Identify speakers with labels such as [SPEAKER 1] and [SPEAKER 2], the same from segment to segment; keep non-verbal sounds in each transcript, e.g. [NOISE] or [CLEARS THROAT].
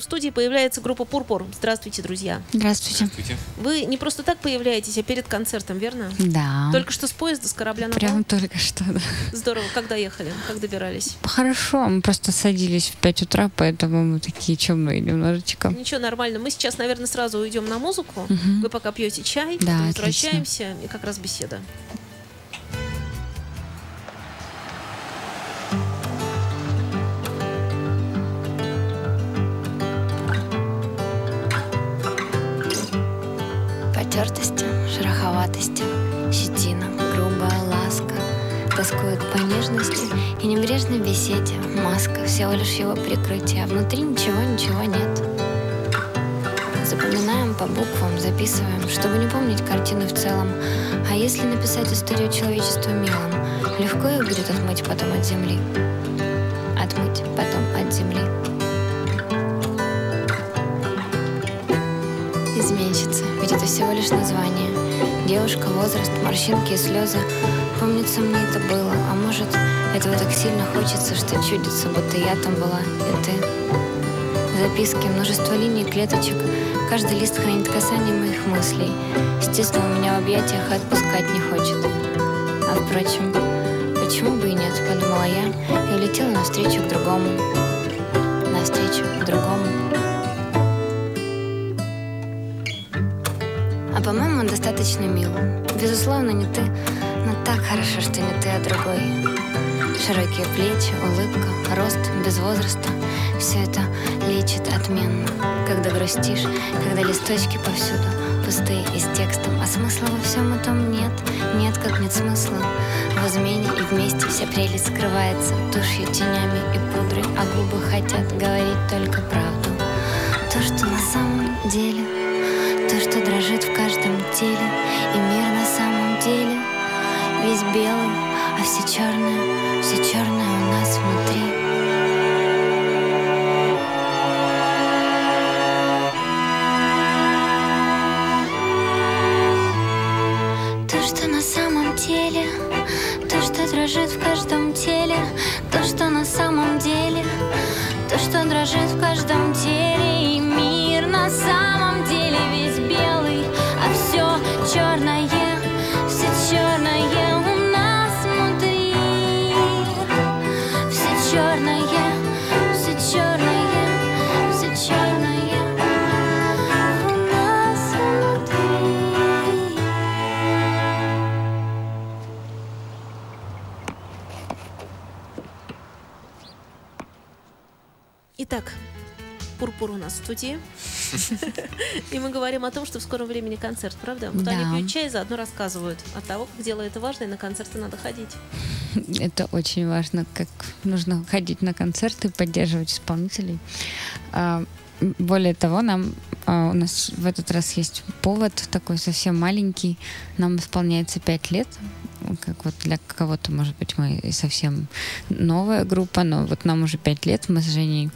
[SPEAKER 1] В студии появляется группа Пурпур. Здравствуйте, друзья.
[SPEAKER 2] Здравствуйте.
[SPEAKER 1] Вы не просто так появляетесь, а перед концертом, верно?
[SPEAKER 2] Да.
[SPEAKER 1] Только что с поезда, с корабля на
[SPEAKER 2] Прям
[SPEAKER 1] бал?
[SPEAKER 2] только что, да.
[SPEAKER 1] Здорово. Когда ехали? Как добирались?
[SPEAKER 2] Хорошо, мы просто садились в 5 утра, поэтому мы такие чумные немножечко.
[SPEAKER 1] Ничего, нормально. Мы сейчас, наверное, сразу уйдем на музыку.
[SPEAKER 2] Мгм.
[SPEAKER 1] Вы пока пьете чай,
[SPEAKER 2] Да, отлично.
[SPEAKER 1] возвращаемся, и как раз беседа.
[SPEAKER 3] Тоскует по нежности и небрежной беседе. Маска всего лишь его прикрытие, а внутри ничего, ничего нет. Запоминаем по буквам, записываем, чтобы не помнить картины в целом. А если написать историю человечества мелом Легко их будет отмыть потом от земли? Отмыть потом от земли. Изменщица, ведь это всего лишь название. Девушка, возраст, морщинки и слезы. Помнится, мне это было, а может, этого так сильно хочется, что чудится, будто я там была, и ты. Записки, множество линий, клеточек. Каждый лист хранит касание моих мыслей. У меня в объятиях и отпускать не хочет. А впрочем, почему бы и нет, подумала я, и улетела навстречу к другому. Навстречу к другому. А по-моему, он достаточно мил. Безусловно, не ты, так хорошо, что не ты, а другой. Широкие плечи, улыбка, рост, без возраста. Все это лечит отменно. Когда грустишь, когда листочки повсюду пустые и с текстом, а смысла во всем этом нет, нет, как нет смысла. В измене и вместе вся прелесть скрывается тушью, тенями и пудрой, а губы хотят говорить только правду. То, что на самом деле то, что дрожит в каждом теле Весь белый, а все черное Все черное у нас внутри черное Все черное Все черное у нас внутри
[SPEAKER 1] Итак, Пурпур у нас в студии. И мы говорим о том, что в скором времени концерт, правда? Вот
[SPEAKER 2] Да.
[SPEAKER 1] они пьют чай, заодно рассказывают от того, как дело это важно, и на концерты надо ходить.
[SPEAKER 2] Это очень важно, как нужно ходить на концерты, поддерживать исполнителей. А, Более того, нам а, у нас в этот раз есть повод такой совсем маленький. Нам исполняется пять лет. Как вот для кого-то, может быть, мы совсем новая группа, но вот нам уже пять лет, мы с Женей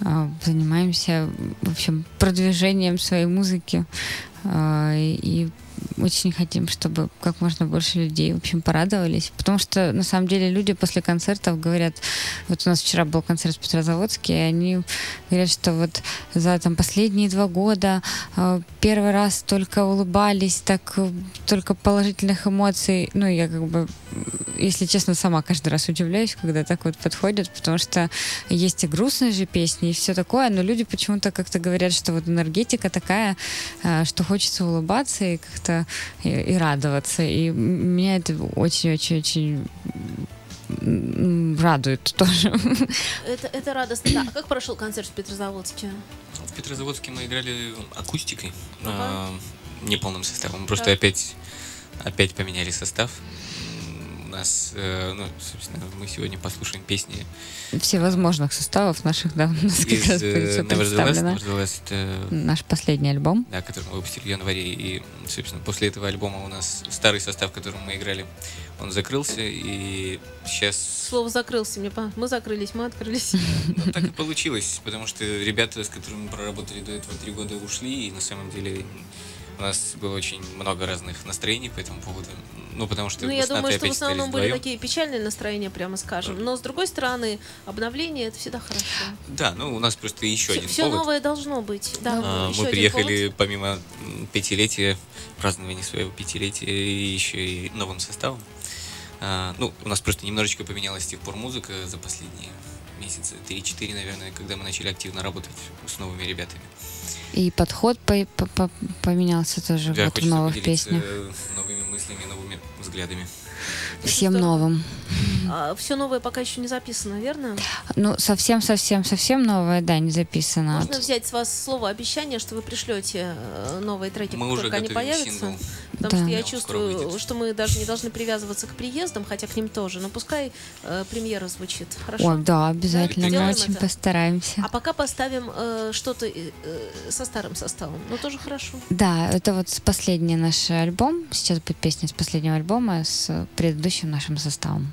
[SPEAKER 2] а, занимаемся, в общем, продвижением своей музыки. А, И очень хотим, чтобы как можно больше людей, в общем, порадовались. Потому что, на самом деле, люди после концертов говорят... Вот у нас вчера был концерт в Петрозаводске, и они говорят, что вот за там, последние два года э, первый раз только улыбались, так э, только положительных эмоций. Ну, я как бы, если честно, сама каждый раз удивляюсь, когда так вот подходят, потому что есть и грустные же песни, и все такое, но люди почему-то как-то говорят, что вот энергетика такая, э, что хочется улыбаться и как-то и, и радоваться. И меня это очень-очень-очень радует тоже.
[SPEAKER 1] Это, это радостно. Да. А как прошел концерт в Петрозаводске?
[SPEAKER 4] В Петрозаводске мы играли акустикой,
[SPEAKER 1] Ага.
[SPEAKER 4] а, неполным составом. Просто
[SPEAKER 1] Так.
[SPEAKER 4] опять, опять поменяли состав. Нас, э, ну, собственно, мы сегодня послушаем песни
[SPEAKER 3] Всевозможных составов наших, да, у нас как раз будет
[SPEAKER 4] э,
[SPEAKER 3] все
[SPEAKER 4] Nevertheless.
[SPEAKER 3] представлено.
[SPEAKER 4] Nevertheless, это
[SPEAKER 3] Наш последний альбом.
[SPEAKER 4] да, который мы выпустили в январе. И, собственно, после этого альбома у нас старый состав, которым мы играли, он закрылся. И сейчас
[SPEAKER 1] Слово закрылся мне. по- Мы закрылись, мы открылись.
[SPEAKER 4] ну, так и получилось, потому что ребята, с которыми мы проработали до этого три года, ушли. И на самом деле у нас было очень много разных настроений по этому поводу. Ну, потому что
[SPEAKER 1] Ну, я думаю, что в основном были
[SPEAKER 4] вдвоем.
[SPEAKER 1] такие печальные настроения, прямо скажем. Но, с другой стороны, обновление — это всегда хорошо.
[SPEAKER 4] Да, ну у нас просто еще один
[SPEAKER 1] Все
[SPEAKER 4] повод.
[SPEAKER 1] новое должно быть. Да,
[SPEAKER 4] А, Мы приехали помимо пятилетия, празднования своего пятилетия, еще и новым составом. А, Ну, у нас просто немножечко поменялась с тех пор музыка за последние месяца 3-4, наверное, когда мы начали активно работать с новыми ребятами.
[SPEAKER 3] И подход по- по- по- поменялся тоже
[SPEAKER 4] Да,
[SPEAKER 3] вот в новых песнях.
[SPEAKER 4] новыми мыслями, новыми взглядами.
[SPEAKER 3] Всем новым.
[SPEAKER 1] все новое пока еще не записано, верно?
[SPEAKER 3] Ну, совсем-совсем-совсем новое, да, не записано.
[SPEAKER 1] Можно взять с вас слово обещание, что вы пришлете э, новые треки,
[SPEAKER 4] Мы
[SPEAKER 1] как
[SPEAKER 4] уже
[SPEAKER 1] только они появятся.
[SPEAKER 4] сингл.
[SPEAKER 1] Потому
[SPEAKER 3] Да.
[SPEAKER 1] что я чувствую, что мы даже не должны привязываться к приездам, хотя к ним тоже. Но пускай э, премьера звучит. Хорошо?
[SPEAKER 3] Ой, да, обязательно, мы очень
[SPEAKER 1] это?
[SPEAKER 3] постараемся.
[SPEAKER 1] А пока поставим э, что-то э, со старым составом. Ну, тоже хорошо.
[SPEAKER 3] Да, это вот последний наш альбом. Сейчас будет песня с последнего альбома с предыдущим нашим составом.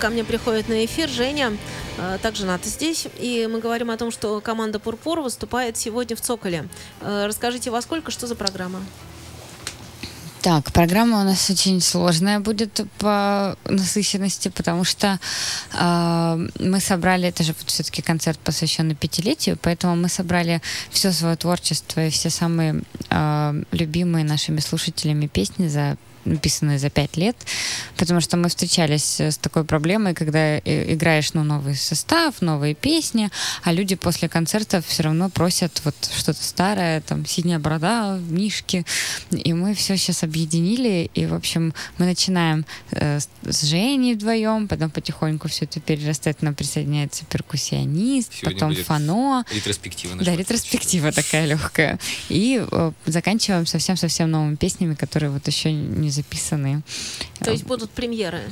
[SPEAKER 1] Ко мне приходят на эфир. Женя, э, также Ната здесь. И мы говорим о том, что команда Пурпур выступает сегодня в Цоколе. Э, Расскажите, во сколько, что за программа?
[SPEAKER 3] Так, программа у нас очень сложная будет по насыщенности, потому что э, мы собрали, это же все-таки концерт, посвященный пятилетию, поэтому мы собрали все свое творчество и все самые э, любимые нашими слушателями песни за написанные за пять лет, потому что мы встречались с такой проблемой, когда э, играешь ну, новый состав, новые песни, а люди после концерта все равно просят вот что-то старое, там «Синяя борода», «Мишки», и мы все сейчас объединили, и, в общем, мы начинаем э, с- Женей вдвоем, потом потихоньку все это перерастает, нам присоединяется перкуссионист,
[SPEAKER 4] Сегодня
[SPEAKER 3] потом фано,
[SPEAKER 4] Ретроспектива.
[SPEAKER 3] да, ретроспектива такая легкая. И э, заканчиваем совсем-совсем новыми песнями, которые вот еще не записаны.
[SPEAKER 1] То есть будут премьеры.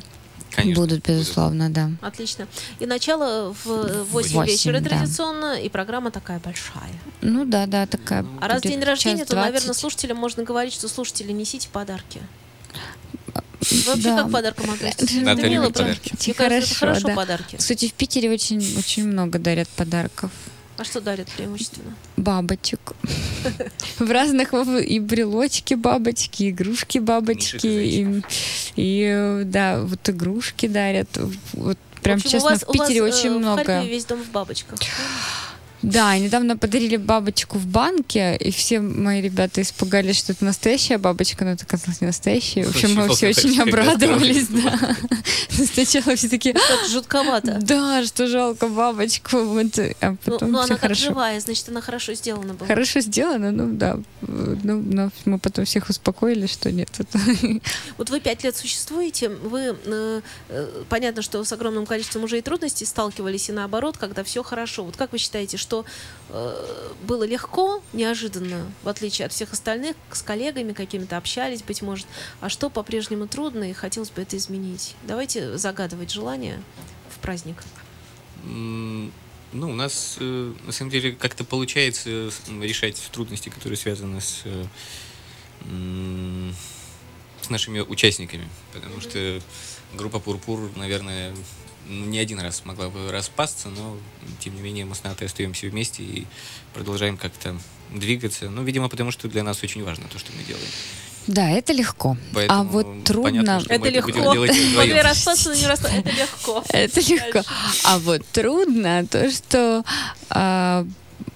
[SPEAKER 4] Конечно,
[SPEAKER 3] будут, безусловно, да.
[SPEAKER 1] Отлично. И начало в 8
[SPEAKER 3] Восемь,
[SPEAKER 1] вечера
[SPEAKER 3] да.
[SPEAKER 1] традиционно, и программа такая большая.
[SPEAKER 3] Ну да, да, такая.
[SPEAKER 1] А раз
[SPEAKER 3] будет
[SPEAKER 1] день рождения, то, наверное,
[SPEAKER 3] 20.
[SPEAKER 1] слушателям можно говорить, что слушатели, несите подарки. Вы вообще
[SPEAKER 3] Да.
[SPEAKER 1] как к подаркам относитесь?
[SPEAKER 4] Ната
[SPEAKER 1] Это мило,
[SPEAKER 4] любит подарки.
[SPEAKER 1] Мне кажется, это
[SPEAKER 3] Хорошо,
[SPEAKER 1] хорошо
[SPEAKER 3] да.
[SPEAKER 1] подарки.
[SPEAKER 3] Кстати, в Питере очень, очень много дарят подарков.
[SPEAKER 1] А что дарят преимущественно?
[SPEAKER 3] Бабочек. [LAUGHS] В разных и брелочки бабочки, игрушки бабочки, и, и, да, вот игрушки дарят. Вот прям
[SPEAKER 1] в общем,
[SPEAKER 3] честно,
[SPEAKER 1] у вас,
[SPEAKER 3] в Питере
[SPEAKER 1] у вас,
[SPEAKER 3] очень
[SPEAKER 1] э, В
[SPEAKER 3] много.
[SPEAKER 1] Харькове весь дом в бабочках.
[SPEAKER 3] Да, недавно подарили бабочку в банке, и все мои ребята испугались, что это настоящая бабочка, но это оказалось не настоящая. В общем, мы все очень обрадовались, да. [LAUGHS] Сначала все такие,
[SPEAKER 1] Что-то жутковато.
[SPEAKER 3] да, что жалко бабочку. Вот, а
[SPEAKER 1] Ну,
[SPEAKER 3] потом
[SPEAKER 1] ну, она как живая, значит, она хорошо сделана была.
[SPEAKER 3] Хорошо сделано, ну да. Ну, но мы потом всех успокоили, что нет. Это... [LAUGHS]
[SPEAKER 1] Вот вы пять лет существуете, вы, э, э, понятно, что с огромным количеством уже и трудностей сталкивались, и наоборот, когда все хорошо. Вот как вы считаете, что э, было легко, неожиданно, в отличие от всех остальных, с коллегами какими-то общались, быть может, а что по-прежнему трудно, и хотелось бы это изменить? Давайте загадывать желание в праздник.
[SPEAKER 4] Ну, у нас, э, на самом деле, как-то получается решать трудности, которые связаны с, э, с нашими участниками. Потому что группа Пурпур, наверное, ну, не один раз могла бы распасться, но, тем не менее, мы с Натой остаемся вместе и продолжаем как-то двигаться. Ну, видимо, потому что для нас очень важно то, что мы делаем.
[SPEAKER 3] Да, это легко. а
[SPEAKER 4] Поэтому
[SPEAKER 3] вот трудно...
[SPEAKER 4] понятно,
[SPEAKER 1] Это легко. Могли расстаться, но не расстаться. Это легко. [LAUGHS]
[SPEAKER 3] Это легко. А вот трудно то, что а,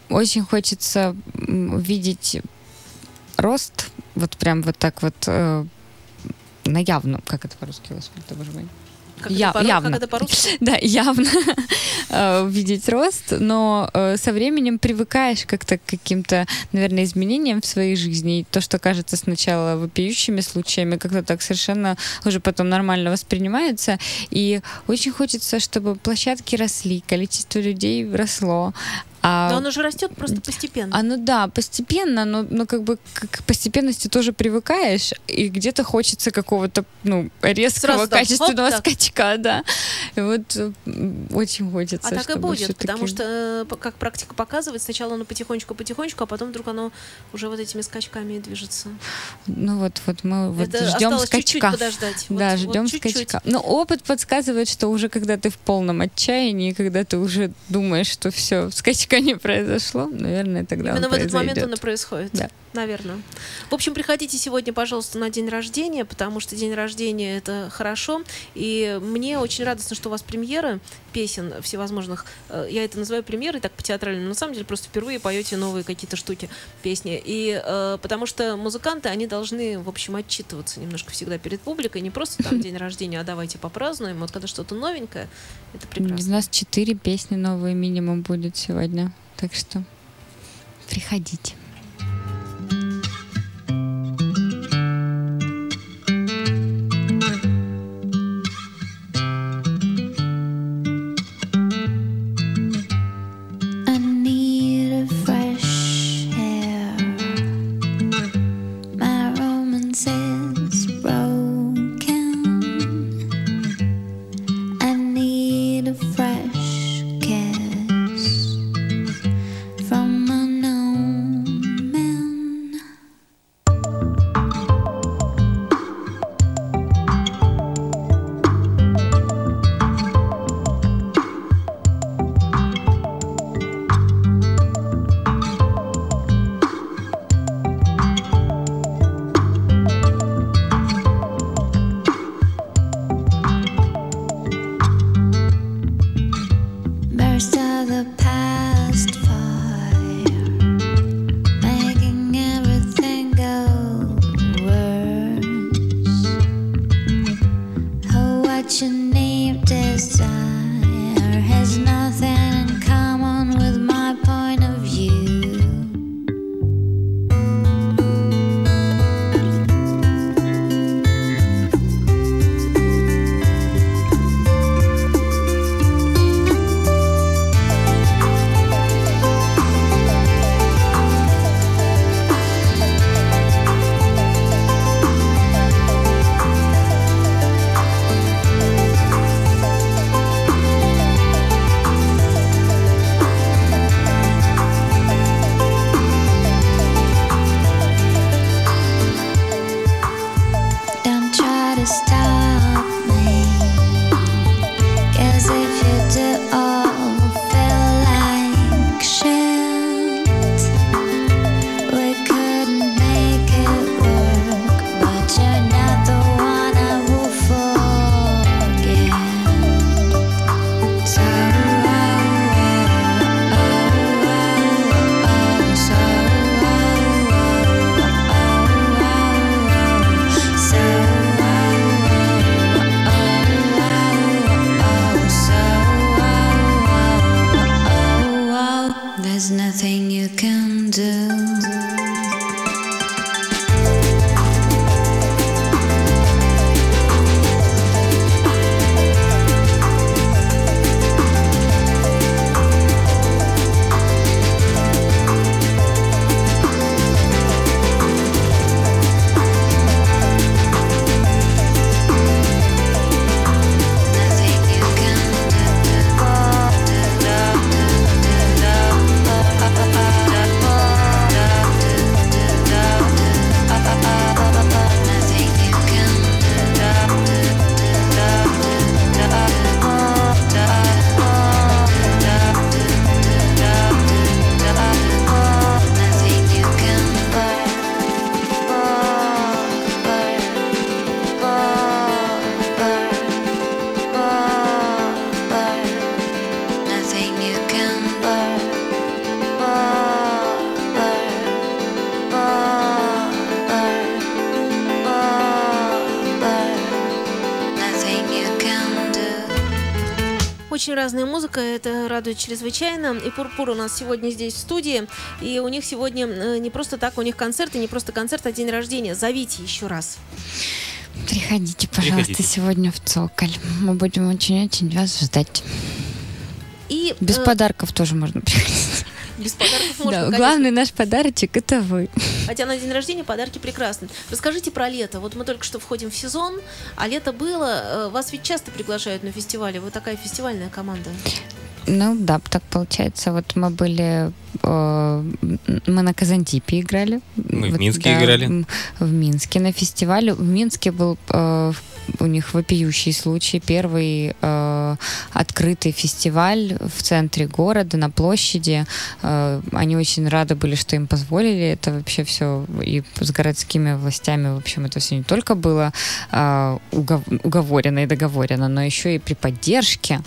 [SPEAKER 3] очень хочется м, увидеть рост, вот прям вот так вот э, наявно, как это по-русски, господи, боже мой.
[SPEAKER 1] Как,
[SPEAKER 3] Я-
[SPEAKER 1] это, по-
[SPEAKER 3] явно.
[SPEAKER 1] как это по-русски?
[SPEAKER 3] Да, явно [LAUGHS] э, увидеть рост, но э, со временем привыкаешь как-то к каким-то, наверное, изменениям в своей жизни. И то, что кажется сначала вопиющими случаями, как-то так совершенно уже потом нормально воспринимается. И очень хочется, чтобы площадки росли, количество людей росло. А,
[SPEAKER 1] Но оно же растет просто постепенно.
[SPEAKER 3] а ну да, постепенно, но, но как бы к, постепенности тоже привыкаешь, и где-то хочется какого-то, ну, резкого,
[SPEAKER 1] Сразу
[SPEAKER 3] качественного
[SPEAKER 1] хоп,
[SPEAKER 3] скачка, да. И вот очень хочется,
[SPEAKER 1] А так и будет, потому что, э, как практика показывает, сначала оно потихонечку-потихонечку, а потом вдруг оно уже вот этими скачками движется.
[SPEAKER 3] Ну вот, вот мы вот
[SPEAKER 1] Это
[SPEAKER 3] ждем
[SPEAKER 1] чуть-чуть
[SPEAKER 3] скачка.
[SPEAKER 1] подождать. Вот-
[SPEAKER 3] да,
[SPEAKER 1] вот
[SPEAKER 3] ждем
[SPEAKER 1] чуть-чуть.
[SPEAKER 3] скачка. Но опыт подсказывает, что уже когда ты в полном отчаянии, когда ты уже думаешь, что все, скачка не произошло, наверное, тогда
[SPEAKER 1] Именно в этот момент оно происходит.
[SPEAKER 3] Да.
[SPEAKER 1] Наверное. В общем, приходите сегодня, пожалуйста, на день рождения, потому что день рождения это хорошо. И мне очень радостно, что у вас премьера песен всевозможных. Э, Я это называю премьерой так по-театральному. На самом деле просто впервые поете новые какие-то штуки, песни. И э, потому что музыканты, они должны, в общем, отчитываться немножко всегда перед публикой. Не просто там день [LAUGHS] рождения, а давайте попразднуем. Вот когда что-то новенькое, это
[SPEAKER 3] У
[SPEAKER 1] прекрасно.
[SPEAKER 3] нас четыре песни новые минимум будет сегодня. Так что приходите.
[SPEAKER 1] Очень разная музыка, это радует чрезвычайно. И Пурпур у нас сегодня здесь в студии. И у них сегодня э, не просто так, у них концерт, и не просто концерт, а день рождения. Зовите еще раз.
[SPEAKER 3] Приходите, пожалуйста,
[SPEAKER 4] Приходите.
[SPEAKER 3] сегодня в Цоколь. Мы будем очень-очень вас ждать.
[SPEAKER 1] И
[SPEAKER 3] Без
[SPEAKER 1] э,
[SPEAKER 3] подарков тоже можно приходить.
[SPEAKER 1] Без подарков можно,
[SPEAKER 3] Да,
[SPEAKER 1] конечно.
[SPEAKER 3] главный наш подарочек это вы.
[SPEAKER 1] Хотя на день рождения подарки прекрасны. Расскажите про лето. Вот мы только что входим в сезон, а лето было. Э, Вас ведь часто приглашают на фестивали. Вы такая фестивальная команда.
[SPEAKER 3] Ну да, так получается. Вот мы были, мы на Казантипе играли.
[SPEAKER 4] Мы в
[SPEAKER 3] Вот,
[SPEAKER 4] Минске
[SPEAKER 3] да,
[SPEAKER 4] играли.
[SPEAKER 3] В Минске на фестивале. В Минске был э, у них вопиющий случай. Первый э, открытый фестиваль в центре города, на площади. Э, они очень рады были, что им позволили это вообще все. И с городскими властями, в общем, это все не только было э, угов- уговорено и договорено, но еще и при поддержке.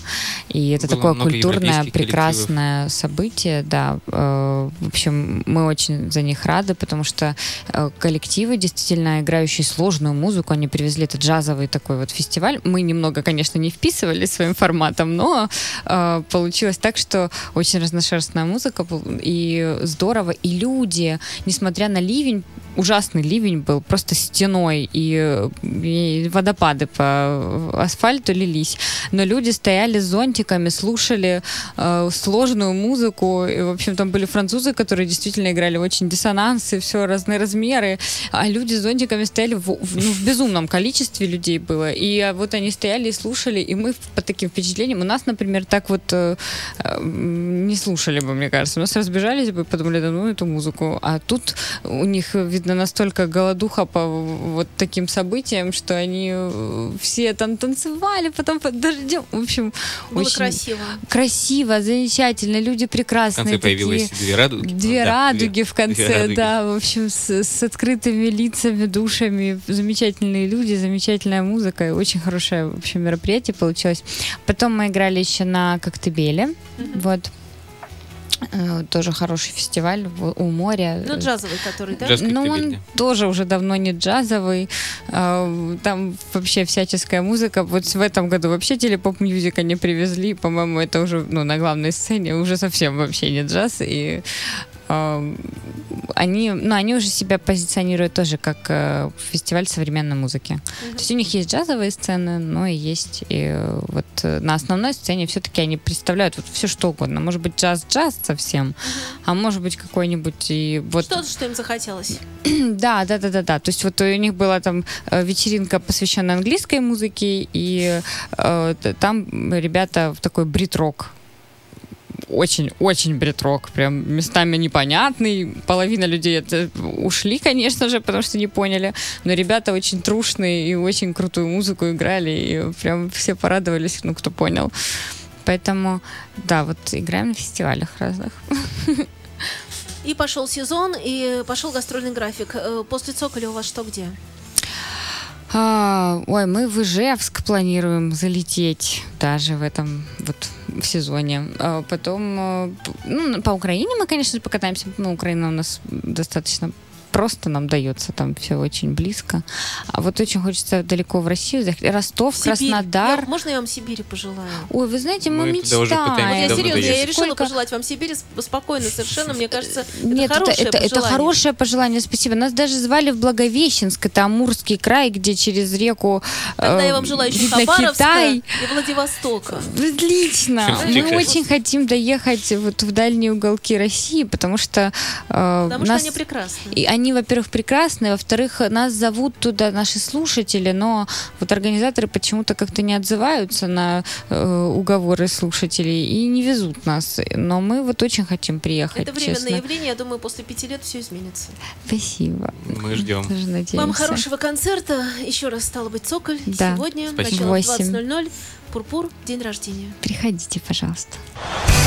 [SPEAKER 3] И это
[SPEAKER 4] Было
[SPEAKER 3] такое культурное, прекрасное событие, да. Э, В общем, мы очень за них рады, потому что э, коллективы, действительно играющие сложную музыку, они привезли этот джазовый такой вот фестиваль. Мы немного, конечно, не вписывались своим форматом, но э, получилось так, что очень разношерстная музыка и здорово, и люди, несмотря на ливень, ужасный ливень был, просто стеной, и, и водопады по асфальту лились. Но люди стояли с зонтиками, слушали э, сложную музыку. И, в общем, там были французы, которые действительно играли очень диссонансы, все разные размеры. А люди с зонтиками стояли в, в- ну, в безумном количестве людей было. И а, вот они стояли и слушали, и мы по таким впечатлениям. У нас, например, так вот э, э, не слушали бы, мне кажется. У нас разбежались бы, подумали, да ну эту музыку. А тут у них, видно, настолько голодуха по вот таким событиям, что они э, все там танцевали, потом под дождем. В общем,
[SPEAKER 1] Было
[SPEAKER 3] очень
[SPEAKER 1] красиво.
[SPEAKER 3] красиво, замечательно, люди
[SPEAKER 4] В
[SPEAKER 3] прекрасные.
[SPEAKER 4] конце
[SPEAKER 3] такие.
[SPEAKER 4] появилось две радуги.
[SPEAKER 3] Две
[SPEAKER 4] Да,
[SPEAKER 3] радуги
[SPEAKER 4] две-
[SPEAKER 3] в конце,
[SPEAKER 4] две радуги. [LAUGHS]
[SPEAKER 3] да, в общем, с, с открытыми лицами, душами, замечательные люди, замечательная музыка, и очень хорошее, в общем, мероприятие получилось. Потом мы играли еще на Коктебеле, вот. Э, Тоже хороший фестиваль в- у моря.
[SPEAKER 1] Ну, джазовый, который, да?
[SPEAKER 4] Джаз как
[SPEAKER 3] Ну,
[SPEAKER 4] ты
[SPEAKER 3] он тоже уже давно не джазовый. А, Там вообще всяческая музыка. Вот в этом году вообще телепоп-мьюзик они привезли. По-моему, это уже ну, на главной сцене уже совсем вообще не джаз. И они, ну, они уже себя позиционируют тоже как э, фестиваль современной музыки. То есть у них есть джазовые сцены, но и есть и э, вот э, на основной сцене все-таки они представляют вот все что угодно. Может быть джаз-джаз совсем, а может быть какой-нибудь и вот
[SPEAKER 1] Что-то, что им захотелось. [CLEARS THROAT]
[SPEAKER 3] да, да, да, да, да. То есть вот у них была там э, вечеринка, посвященная английской музыке, и э, там ребята в такой брит-рок. Очень, очень брит-рок, прям местами непонятный. Половина людей это ушли, конечно же, потому что не поняли. Но ребята очень трушные и очень крутую музыку играли, и прям все порадовались, ну, кто понял. Поэтому, да, вот играем на фестивалях разных.
[SPEAKER 1] И пошел сезон, и пошел гастрольный график. Э, После Цоколя у вас что где?
[SPEAKER 3] А, ой, мы в Ижевск планируем залететь даже в этом вот в сезоне. А потом, э, ну, по Украине мы, конечно, покатаемся. Ну, Украина у нас достаточно просто нам дается, там все очень близко. А вот очень хочется далеко в Россию заехать. Ростов,
[SPEAKER 1] Сибирь.
[SPEAKER 3] Краснодар.
[SPEAKER 1] Я- можно я вам Сибири пожелаю?
[SPEAKER 3] Ой, вы знаете, мы,
[SPEAKER 4] Мы
[SPEAKER 3] мечтаем.
[SPEAKER 1] Я серьезно, я решила пожелать вам Сибири сп- спокойно совершенно. Мне кажется,
[SPEAKER 3] Нет,
[SPEAKER 1] это хорошее
[SPEAKER 3] это, это, это
[SPEAKER 1] пожелание.
[SPEAKER 3] хорошее пожелание, спасибо. Нас даже звали в Благовещенск, это Амурский край, где через реку
[SPEAKER 1] Тогда
[SPEAKER 3] э,
[SPEAKER 1] я вам желаю еще
[SPEAKER 3] видно
[SPEAKER 1] Хабаровска
[SPEAKER 3] Китай.
[SPEAKER 1] и Владивостока.
[SPEAKER 3] Отлично. Мы очень хотим доехать вот в дальние уголки России, потому что э,
[SPEAKER 1] Потому что
[SPEAKER 3] нас...
[SPEAKER 1] они прекрасны.
[SPEAKER 3] И они, во-первых, прекрасные, во-вторых, нас зовут туда наши слушатели, но вот организаторы почему-то как-то не отзываются на э, уговоры слушателей и не везут нас. Но мы вот очень хотим приехать,
[SPEAKER 1] Это временное
[SPEAKER 3] честно.
[SPEAKER 1] явление. Я думаю, после пяти лет все изменится.
[SPEAKER 3] Спасибо.
[SPEAKER 4] Мы ждем.
[SPEAKER 3] Тоже надеемся.
[SPEAKER 1] Вам хорошего концерта. Еще раз стало быть Цоколь.
[SPEAKER 3] Да.
[SPEAKER 1] Сегодня,
[SPEAKER 4] Спасибо.
[SPEAKER 1] начало в
[SPEAKER 3] Восемь.
[SPEAKER 1] 20.00. Пурпур, день рождения.
[SPEAKER 3] Приходите, пожалуйста.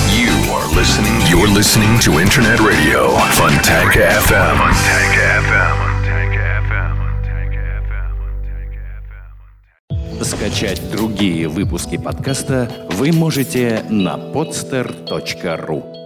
[SPEAKER 5] You are listening. You're listening to Internet Radio Fontanka FM. Fontanka FM.
[SPEAKER 6] Скачать другие выпуски подкаста вы можете на podster.ru